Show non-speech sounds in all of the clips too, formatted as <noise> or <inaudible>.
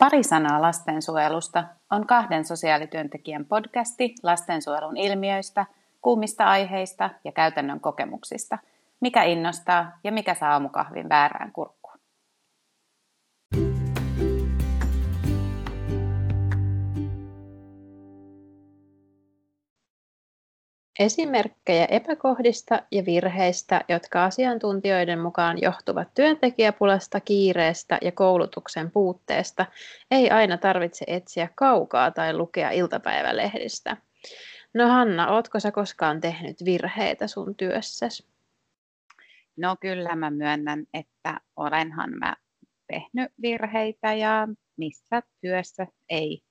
Pari sanaa lastensuojelusta on kahden sosiaalityöntekijän podcasti lastensuojelun ilmiöistä, kuumista aiheista ja käytännön kokemuksista. Mikä innostaa ja mikä saa aamukahvin väärään kurkkuun. Esimerkkejä epäkohdista ja virheistä, jotka asiantuntijoiden mukaan johtuvat työntekijäpulasta, kiireestä ja koulutuksen puutteesta, ei aina tarvitse etsiä kaukaa tai lukea iltapäivälehdistä. No Hanna, ootko sä koskaan tehnyt virheitä sun työssäsi? No kyllä mä myönnän, että olenhan mä tehnyt virheitä ja missä työssä ei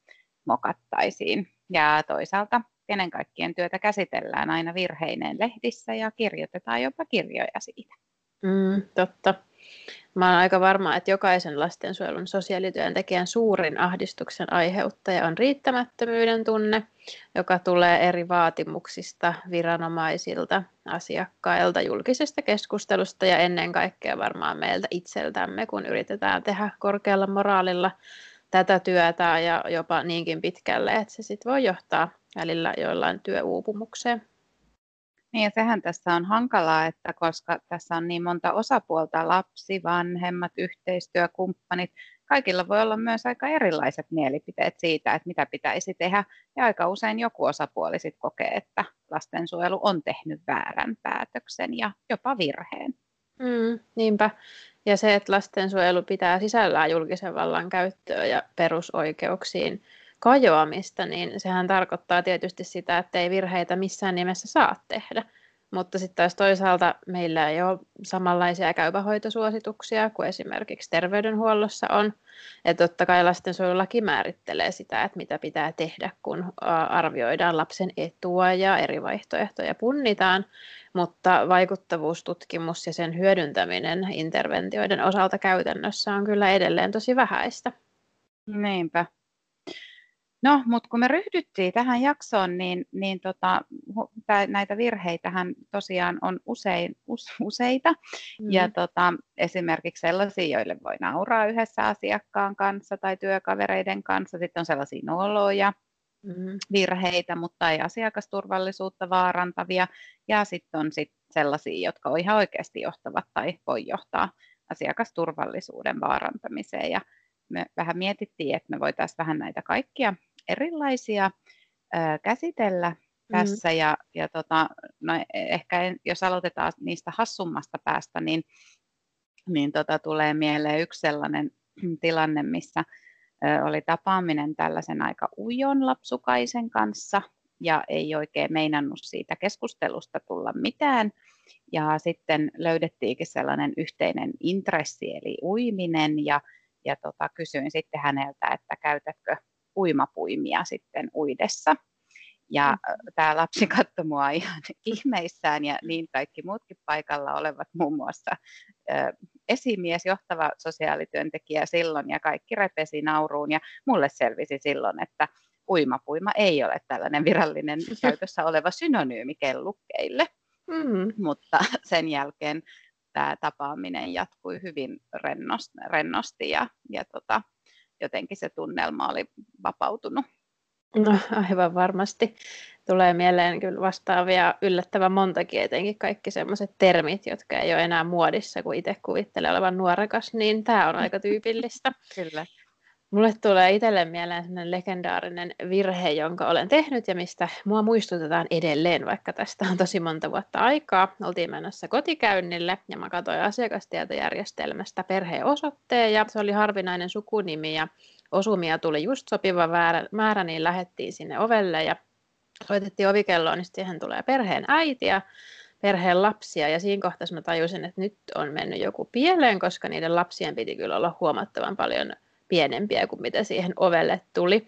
mokattaisiin. Ja toisaalta kenen kaikkien työtä käsitellään aina virheineen lehdissä ja kirjoitetaan jopa kirjoja siitä. Mm, totta. Mä olen aika varma, että jokaisen lastensuojelun sosiaalityöntekijän suurin ahdistuksen aiheuttaja on riittämättömyyden tunne, joka tulee eri vaatimuksista, viranomaisilta, asiakkailta, julkisesta keskustelusta ja ennen kaikkea varmaan meiltä itseltämme, kun yritetään tehdä korkealla moraalilla tätä työtä ja jopa niinkin pitkälle, että se sitten voi johtaa välillä joillain työuupumukseen. Niin ja sehän tässä on hankalaa, että koska tässä on niin monta osapuolta, lapsi, vanhemmat, yhteistyökumppanit, kaikilla voi olla myös aika erilaiset mielipiteet siitä, että mitä pitäisi tehdä. Ja aika usein joku osapuoli sitten kokee, että lastensuojelu on tehnyt väärän päätöksen ja jopa virheen. Mm, niinpä. Ja se, että lastensuojelu pitää sisällään julkisen vallan käyttöä ja perusoikeuksiin kajoamista, niin sehän tarkoittaa tietysti sitä, että ei virheitä missään nimessä saa tehdä. Mutta sitten taas toisaalta meillä ei ole samanlaisia käypähoitosuosituksia kuin esimerkiksi terveydenhuollossa on. Ja totta kai lastensuojelulaki määrittelee sitä, että mitä pitää tehdä, kun arvioidaan lapsen etua ja eri vaihtoehtoja punnitaan. Mutta vaikuttavuustutkimus ja sen hyödyntäminen interventioiden osalta käytännössä on kyllä edelleen tosi vähäistä. Niinpä. No, mutta kun me ryhdyttiin tähän jaksoon, niin, niin tota, näitä virheitähän tosiaan on usein, us, useita. Mm. Ja tota, esimerkiksi sellaisia, joille voi nauraa yhdessä asiakkaan kanssa tai työkavereiden kanssa. Sitten on sellaisia noloja, mm. virheitä, mutta ei asiakasturvallisuutta vaarantavia. Ja sitten on sit sellaisia, jotka ihan oikeasti johtavat tai voi johtaa asiakasturvallisuuden vaarantamiseen. Ja me vähän mietittiin, että me voitaisiin vähän näitä kaikkia erilaisia ää, käsitellä mm-hmm. tässä. Mm. Ja, ja tota, no ehkä en, jos aloitetaan niistä hassummasta päästä, niin, niin tota, tulee mieleen yksi sellainen <clears throat> tilanne, missä ä, oli tapaaminen tällaisen aika ujon lapsukaisen kanssa ja ei oikein meinannut siitä keskustelusta tulla mitään. Ja sitten löydettiinkin sellainen yhteinen intressi, eli uiminen, ja, ja tota, kysyin sitten häneltä, että käytätkö uimapuimia sitten uidessa. Ja mm. tämä lapsi katsoi mua ihan <laughs> ihmeissään ja niin kaikki muutkin paikalla olevat, muun muassa esimies, johtava sosiaalityöntekijä silloin ja kaikki repesi nauruun ja mulle selvisi silloin, että uimapuima ei ole tällainen virallinen <laughs> käytössä oleva synonyymi kellukkeille. Mm. Mutta sen jälkeen tämä tapaaminen jatkui hyvin rennosti ja, ja tota, jotenkin se tunnelma oli vapautunut. No aivan varmasti. Tulee mieleen kyllä vastaavia yllättävän montakin, etenkin kaikki sellaiset termit, jotka ei ole enää muodissa, kun itse kuvittelee olevan nuorekas, niin tämä on aika tyypillistä. kyllä. Mulle tulee itselle mieleen sellainen legendaarinen virhe, jonka olen tehnyt ja mistä mua muistutetaan edelleen, vaikka tästä on tosi monta vuotta aikaa. Oltiin menossa kotikäynnille ja mä katsoin asiakastietojärjestelmästä perheen osoitteen ja se oli harvinainen sukunimi ja osumia tuli just sopiva määrä, niin lähettiin sinne ovelle ja soitettiin ovikelloon, niin siihen tulee perheen äiti ja perheen lapsia ja siinä kohtaa mä tajusin, että nyt on mennyt joku pieleen, koska niiden lapsien piti kyllä olla huomattavan paljon pienempiä kuin mitä siihen ovelle tuli.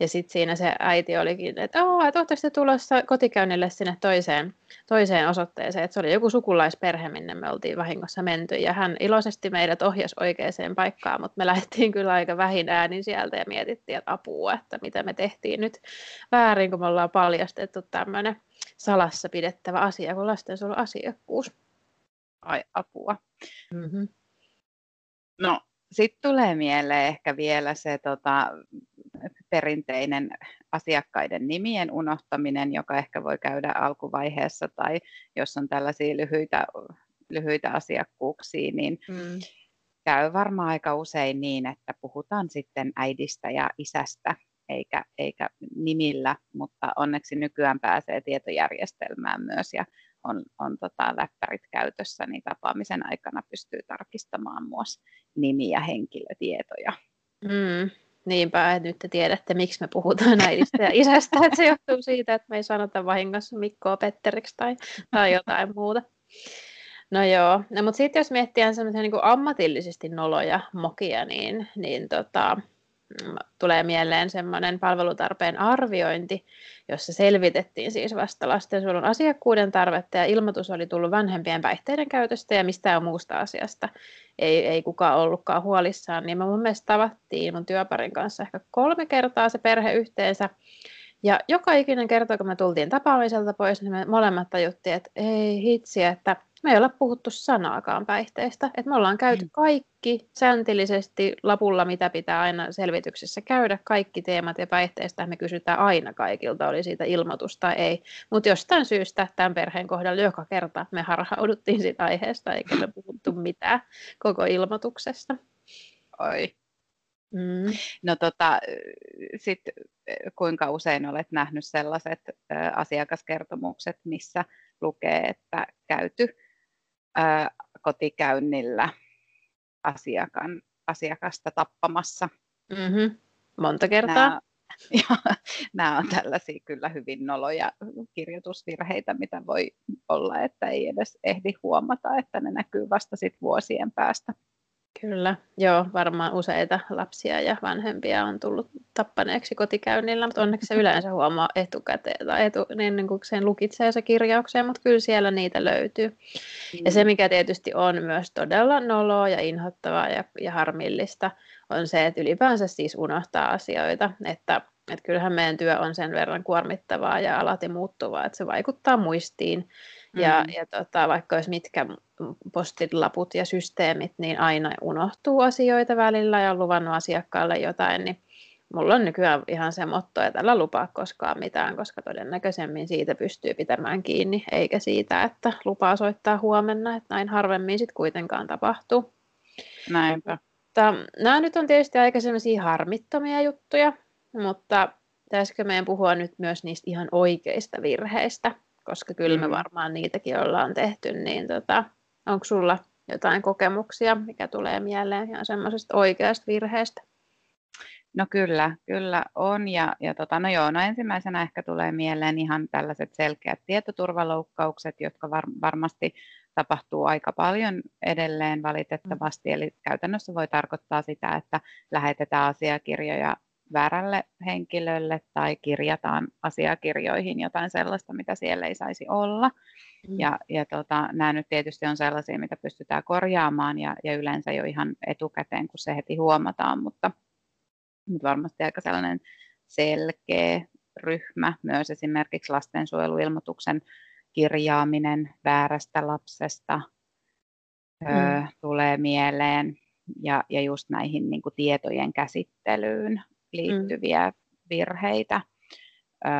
Ja sitten siinä se äiti olikin, että oh, että oletteko te tulossa kotikäynnille sinne toiseen, toiseen osoitteeseen. Että se oli joku sukulaisperhe, minne me oltiin vahingossa menty. Ja hän iloisesti meidät ohjasi oikeaan paikkaan, mutta me lähdettiin kyllä aika vähin äänin sieltä ja mietittiin, että apua, että mitä me tehtiin nyt väärin, kun me ollaan paljastettu tämmöinen salassa pidettävä asia kuin lastensuojelun asiakkuus. Ai apua. Mm-hmm. No sitten tulee mieleen ehkä vielä se tota, perinteinen asiakkaiden nimien unohtaminen, joka ehkä voi käydä alkuvaiheessa tai jos on tällaisia lyhyitä, lyhyitä asiakkuuksia, niin mm. käy varmaan aika usein niin, että puhutaan sitten äidistä ja isästä eikä, eikä nimillä, mutta onneksi nykyään pääsee tietojärjestelmään myös ja on, on tota läppärit käytössä, niin tapaamisen aikana pystyy tarkistamaan myös nimiä ja henkilötietoja. Mm, niinpä, että nyt te tiedätte, miksi me puhutaan äidistä ja isästä, että se johtuu siitä, että me ei sanota vahingossa Mikkoa Petteriksi tai, tai jotain muuta. No joo, no, mutta sitten jos miettii niin ammatillisesti noloja mokia, niin, niin tota, tulee mieleen semmoinen palvelutarpeen arviointi, jossa selvitettiin siis vasta lastensuojelun asiakkuuden tarvetta ja ilmoitus oli tullut vanhempien päihteiden käytöstä ja mistään muusta asiasta ei, ei kukaan ollutkaan huolissaan, niin me mun mielestä tavattiin mun työparin kanssa ehkä kolme kertaa se perhe yhteensä. Ja joka ikinen kerta, kun me tultiin tapaamiselta pois, niin me molemmat tajuttiin, että ei hitsi, että me ei olla puhuttu sanaakaan päihteistä. Et me ollaan käyty mm. kaikki säntillisesti lapulla, mitä pitää aina selvityksessä käydä, kaikki teemat ja päihteistä me kysytään aina kaikilta, oli siitä ilmoitusta tai ei. Mutta jostain syystä tämän perheen kohdalla joka kerta me harhauduttiin siitä aiheesta, eikä me puhuttu <laughs> mitään koko ilmoituksesta. Oi. Mm. No tota, sit, kuinka usein olet nähnyt sellaiset asiakaskertomukset, missä lukee, että käyty ää, kotikäynnillä asiakan, asiakasta tappamassa. Mm-hmm. Monta kertaa. Nämä, <laughs> ja, nämä on tällaisia kyllä hyvin noloja kirjoitusvirheitä, mitä voi olla, että ei edes ehdi huomata, että ne näkyy vasta sit vuosien päästä. Kyllä, joo, varmaan useita lapsia ja vanhempia on tullut tappaneeksi kotikäynnillä, mutta onneksi se <laughs> yleensä huomaa etukäteen tai etu, niin, niin kuin sen lukitsee se kirjaukseen, mutta kyllä siellä niitä löytyy. Mm. Ja se, mm. mikä tietysti on myös todella noloa ja inhottavaa ja, ja harmillista, on se, että ylipäänsä siis unohtaa asioita, että että kyllähän meidän työ on sen verran kuormittavaa ja alati muuttuvaa, että se vaikuttaa muistiin. Ja, mm. ja tota, vaikka olisi mitkä postilaput ja systeemit, niin aina unohtuu asioita välillä ja on luvannut asiakkaalle jotain, niin mulla on nykyään ihan se motto, että älä lupaa koskaan mitään, koska todennäköisemmin siitä pystyy pitämään kiinni, eikä siitä, että lupaa soittaa huomenna, että näin harvemmin sitten kuitenkaan tapahtuu. Näinpä. Mutta nämä nyt on tietysti aika sellaisia harmittomia juttuja, mutta pitäisikö meidän puhua nyt myös niistä ihan oikeista virheistä, koska kyllä me mm. varmaan niitäkin ollaan tehty, niin tota, onko sulla jotain kokemuksia, mikä tulee mieleen ihan semmoisesta oikeasta virheestä? No kyllä, kyllä on. Ja, ja tota, no joo, no ensimmäisenä ehkä tulee mieleen ihan tällaiset selkeät tietoturvaloukkaukset, jotka var, varmasti tapahtuu aika paljon edelleen valitettavasti. Mm. Eli käytännössä voi tarkoittaa sitä, että lähetetään asiakirjoja väärälle henkilölle tai kirjataan asiakirjoihin jotain sellaista, mitä siellä ei saisi olla. Mm. Ja, ja tota, nämä nyt tietysti on sellaisia, mitä pystytään korjaamaan ja, ja yleensä jo ihan etukäteen, kun se heti huomataan, mutta, mutta varmasti aika sellainen selkeä ryhmä myös esimerkiksi lastensuojeluilmoituksen kirjaaminen väärästä lapsesta mm. ö, tulee mieleen ja, ja just näihin niin kuin tietojen käsittelyyn liittyviä mm. virheitä. Ö,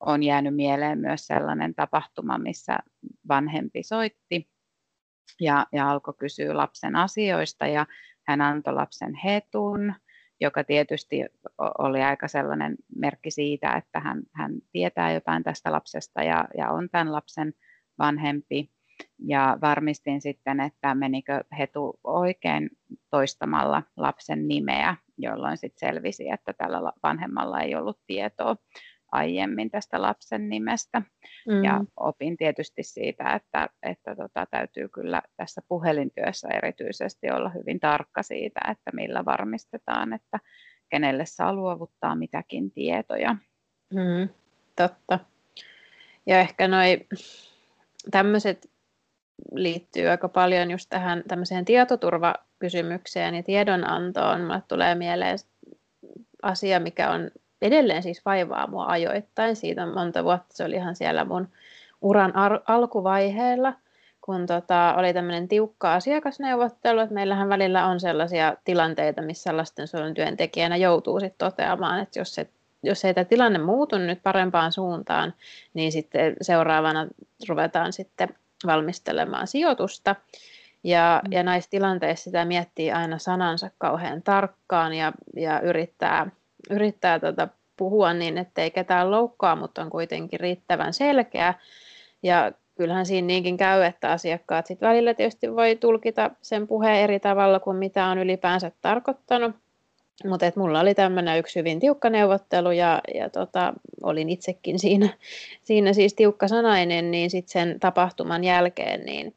on jäänyt mieleen myös sellainen tapahtuma, missä vanhempi soitti ja, ja alkoi kysyä lapsen asioista ja hän antoi lapsen hetun, joka tietysti oli aika sellainen merkki siitä, että hän, hän tietää jotain tästä lapsesta ja, ja on tämän lapsen vanhempi. Ja varmistin sitten, että menikö hetu oikein toistamalla lapsen nimeä, jolloin sitten selvisi, että tällä vanhemmalla ei ollut tietoa aiemmin tästä lapsen nimestä. Mm. Ja opin tietysti siitä, että, että tota, täytyy kyllä tässä puhelintyössä erityisesti olla hyvin tarkka siitä, että millä varmistetaan, että kenelle saa luovuttaa mitäkin tietoja. Mm, totta. Ja ehkä noi tämmöiset liittyy aika paljon just tähän tämmöiseen tietoturvakysymykseen ja tiedonantoon. Mulle tulee mieleen asia, mikä on edelleen siis vaivaa mua ajoittain. Siitä on monta vuotta, se oli ihan siellä mun uran ar- alkuvaiheella, kun tota, oli tämmöinen tiukka asiakasneuvottelu, että meillähän välillä on sellaisia tilanteita, missä lastensuojelun työntekijänä joutuu sitten toteamaan, että jos, se, jos ei tämä tilanne muutu nyt parempaan suuntaan, niin sitten seuraavana ruvetaan sitten valmistelemaan sijoitusta. Ja, mm. ja näissä tilanteissa sitä miettii aina sanansa kauhean tarkkaan ja, ja yrittää, yrittää tota puhua niin, ettei ketään loukkaa, mutta on kuitenkin riittävän selkeä. Ja kyllähän siinä niinkin käy, että asiakkaat sit välillä tietysti voi tulkita sen puheen eri tavalla kuin mitä on ylipäänsä tarkoittanut. Mutta mulla oli tämmöinen yksi hyvin tiukka neuvottelu ja, ja tota, olin itsekin siinä, siinä siis tiukka sanainen, niin sitten sen tapahtuman jälkeen niin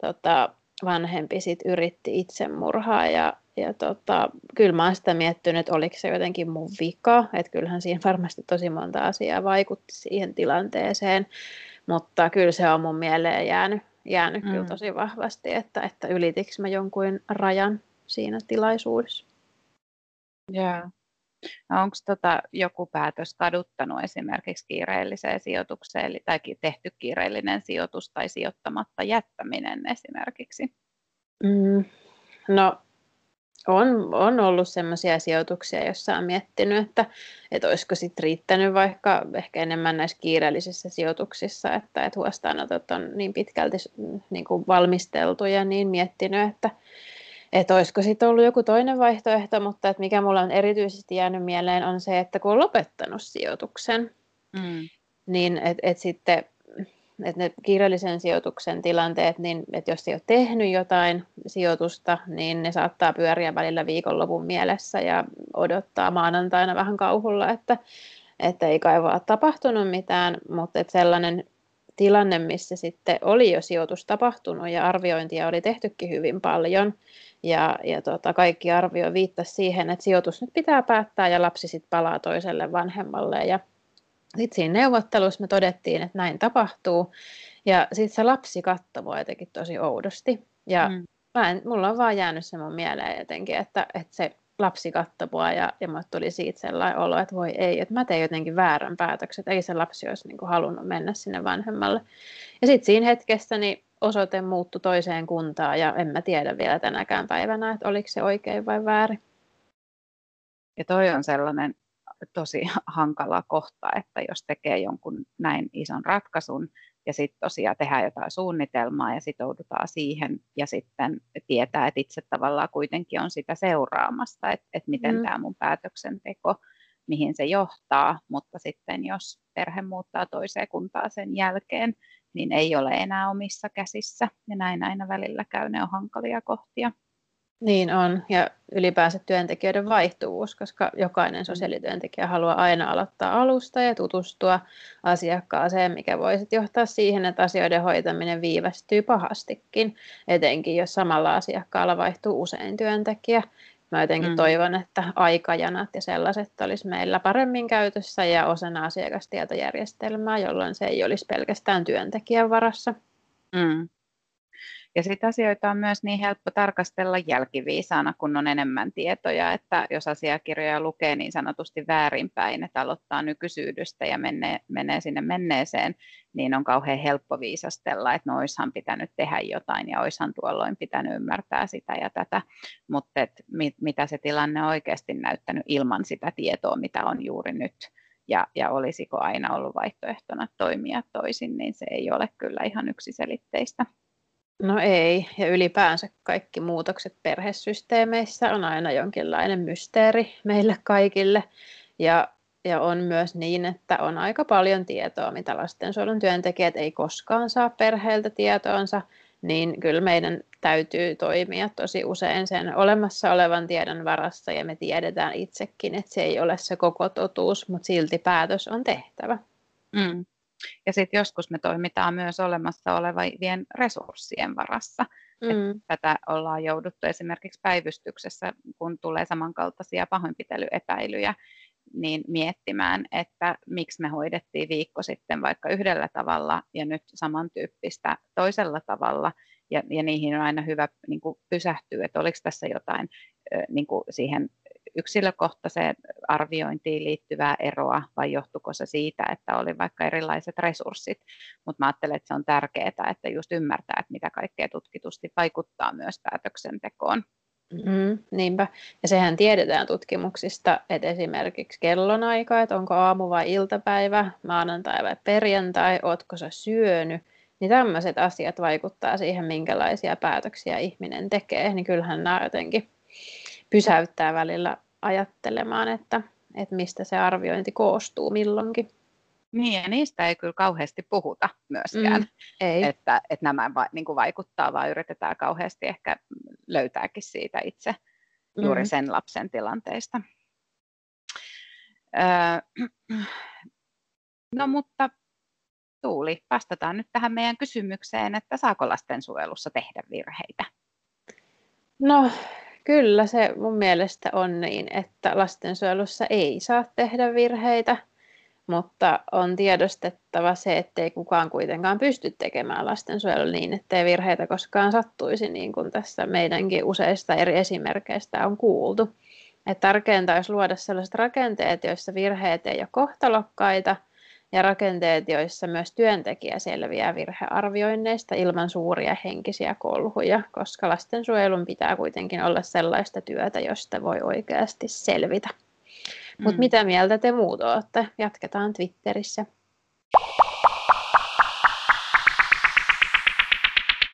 tota, vanhempi sit yritti itsemurhaa ja, ja tota, kyllä mä oon sitä miettinyt, että oliko se jotenkin mun vika, että kyllähän siinä varmasti tosi monta asiaa vaikutti siihen tilanteeseen, mutta kyllä se on mun mieleen jäänyt, jäänyt mm. kyllä tosi vahvasti, että, että ylitikö mä jonkun rajan siinä tilaisuudessa. Yeah. Onko tota joku päätös kaduttanut esimerkiksi kiireelliseen sijoitukseen tai tehty kiireellinen sijoitus tai sijoittamatta jättäminen esimerkiksi? Mm, no on, on ollut sellaisia sijoituksia, joissa on miettinyt, että, että olisiko sitten riittänyt vaikka ehkä enemmän näissä kiireellisissä sijoituksissa, että, että huostaanotot on niin pitkälti niin kuin valmisteltu ja niin miettinyt, että, että olisiko sitten ollut joku toinen vaihtoehto, mutta että mikä mulla on erityisesti jäänyt mieleen on se, että kun on lopettanut sijoituksen, mm. niin että et sitten että ne kirjallisen sijoituksen tilanteet, niin että jos ei ole tehnyt jotain sijoitusta, niin ne saattaa pyöriä välillä viikonlopun mielessä ja odottaa maanantaina vähän kauhulla, että, että ei kai vaan tapahtunut mitään, mutta että sellainen tilanne, missä sitten oli jo sijoitus tapahtunut ja arviointia oli tehtykin hyvin paljon, ja, ja tota, kaikki arvio viittasi siihen, että sijoitus nyt pitää päättää ja lapsi sitten palaa toiselle vanhemmalle. Ja sitten siinä neuvottelussa me todettiin, että näin tapahtuu. Ja sitten se lapsi katsoi mua jotenkin tosi oudosti. Ja mm. mä en, mulla on vaan jäänyt se mun mieleen jotenkin, että, että se lapsi katsoi mua ja, ja mulle tuli siitä sellainen olo, että voi ei, että mä tein jotenkin väärän päätöksen, että ei se lapsi olisi niin kuin halunnut mennä sinne vanhemmalle. Ja sitten siinä hetkessä niin osoite muuttui toiseen kuntaan ja en mä tiedä vielä tänäkään päivänä, että oliko se oikein vai väärin. Ja toi on sellainen tosi hankala kohta, että jos tekee jonkun näin ison ratkaisun ja sitten tosiaan tehdään jotain suunnitelmaa ja sitoudutaan siihen ja sitten tietää, että itse tavallaan kuitenkin on sitä seuraamasta, että, että miten mm. tämä mun päätöksenteko, mihin se johtaa, mutta sitten jos perhe muuttaa toiseen kuntaan sen jälkeen, niin ei ole enää omissa käsissä ja näin aina välillä käy, ne on hankalia kohtia. Niin on, ja ylipäänsä työntekijöiden vaihtuvuus, koska jokainen sosiaalityöntekijä haluaa aina aloittaa alusta ja tutustua asiakkaaseen, mikä voi sitten johtaa siihen, että asioiden hoitaminen viivästyy pahastikin, etenkin jos samalla asiakkaalla vaihtuu usein työntekijä. Mä jotenkin mm. toivon, että aikajanat ja sellaiset olisi meillä paremmin käytössä ja osana asiakastietojärjestelmää, jolloin se ei olisi pelkästään työntekijän varassa. Mm. Ja sitten asioita on myös niin helppo tarkastella jälkiviisaana, kun on enemmän tietoja, että jos asiakirjoja lukee niin sanotusti väärinpäin, että aloittaa nykyisyydestä ja menee, menee sinne menneeseen, niin on kauhean helppo viisastella, että no oishan pitänyt tehdä jotain ja oishan tuolloin pitänyt ymmärtää sitä ja tätä, mutta et mit, mitä se tilanne on oikeasti näyttänyt ilman sitä tietoa, mitä on juuri nyt ja, ja olisiko aina ollut vaihtoehtona toimia toisin, niin se ei ole kyllä ihan yksiselitteistä. No ei, ja ylipäänsä kaikki muutokset perhesysteemeissä on aina jonkinlainen mysteeri meille kaikille. Ja, ja on myös niin, että on aika paljon tietoa, mitä lastensuojelun työntekijät ei koskaan saa perheeltä tietoonsa, niin kyllä meidän täytyy toimia tosi usein sen olemassa olevan tiedon varassa, ja me tiedetään itsekin, että se ei ole se koko totuus, mutta silti päätös on tehtävä. Mm. Ja sitten joskus me toimitaan myös olemassa olevien resurssien varassa. Mm. Tätä ollaan jouduttu esimerkiksi päivystyksessä, kun tulee samankaltaisia pahoinpitelyepäilyjä, niin miettimään, että miksi me hoidettiin viikko sitten vaikka yhdellä tavalla ja nyt samantyyppistä toisella tavalla. Ja, ja niihin on aina hyvä niin kuin pysähtyä, että oliko tässä jotain niin kuin siihen yksilökohtaiseen arviointiin liittyvää eroa vai johtuiko se siitä, että oli vaikka erilaiset resurssit. Mutta mä ajattelen, että se on tärkeää, että just ymmärtää, että mitä kaikkea tutkitusti vaikuttaa myös päätöksentekoon. Mm, niinpä. Ja sehän tiedetään tutkimuksista, että esimerkiksi kellonaika, että onko aamu vai iltapäivä, maanantai vai perjantai, ootko sä syönyt, niin tämmöiset asiat vaikuttaa siihen, minkälaisia päätöksiä ihminen tekee, niin kyllähän nämä jotenkin pysäyttää välillä ajattelemaan, että, että mistä se arviointi koostuu milloinkin. Niin, ja niistä ei kyllä kauheasti puhuta myöskään, mm, ei. Että, että nämä va, niin kuin vaikuttaa, vaan yritetään kauheasti ehkä löytääkin siitä itse juuri mm. sen lapsen tilanteista. Öö, no mutta Tuuli, vastataan nyt tähän meidän kysymykseen, että saako lastensuojelussa tehdä virheitä? No kyllä se mun mielestä on niin, että lastensuojelussa ei saa tehdä virheitä, mutta on tiedostettava se, ettei kukaan kuitenkaan pysty tekemään lastensuojelua niin, ettei virheitä koskaan sattuisi, niin kuin tässä meidänkin useista eri esimerkkeistä on kuultu. Että tärkeintä olisi luoda sellaiset rakenteet, joissa virheet ei ole kohtalokkaita – ja rakenteet, joissa myös työntekijä selviää virhearvioinneista ilman suuria henkisiä kolhuja, koska lastensuojelun pitää kuitenkin olla sellaista työtä, josta voi oikeasti selvitä. Mutta mm. mitä mieltä te muut olette? Jatketaan Twitterissä.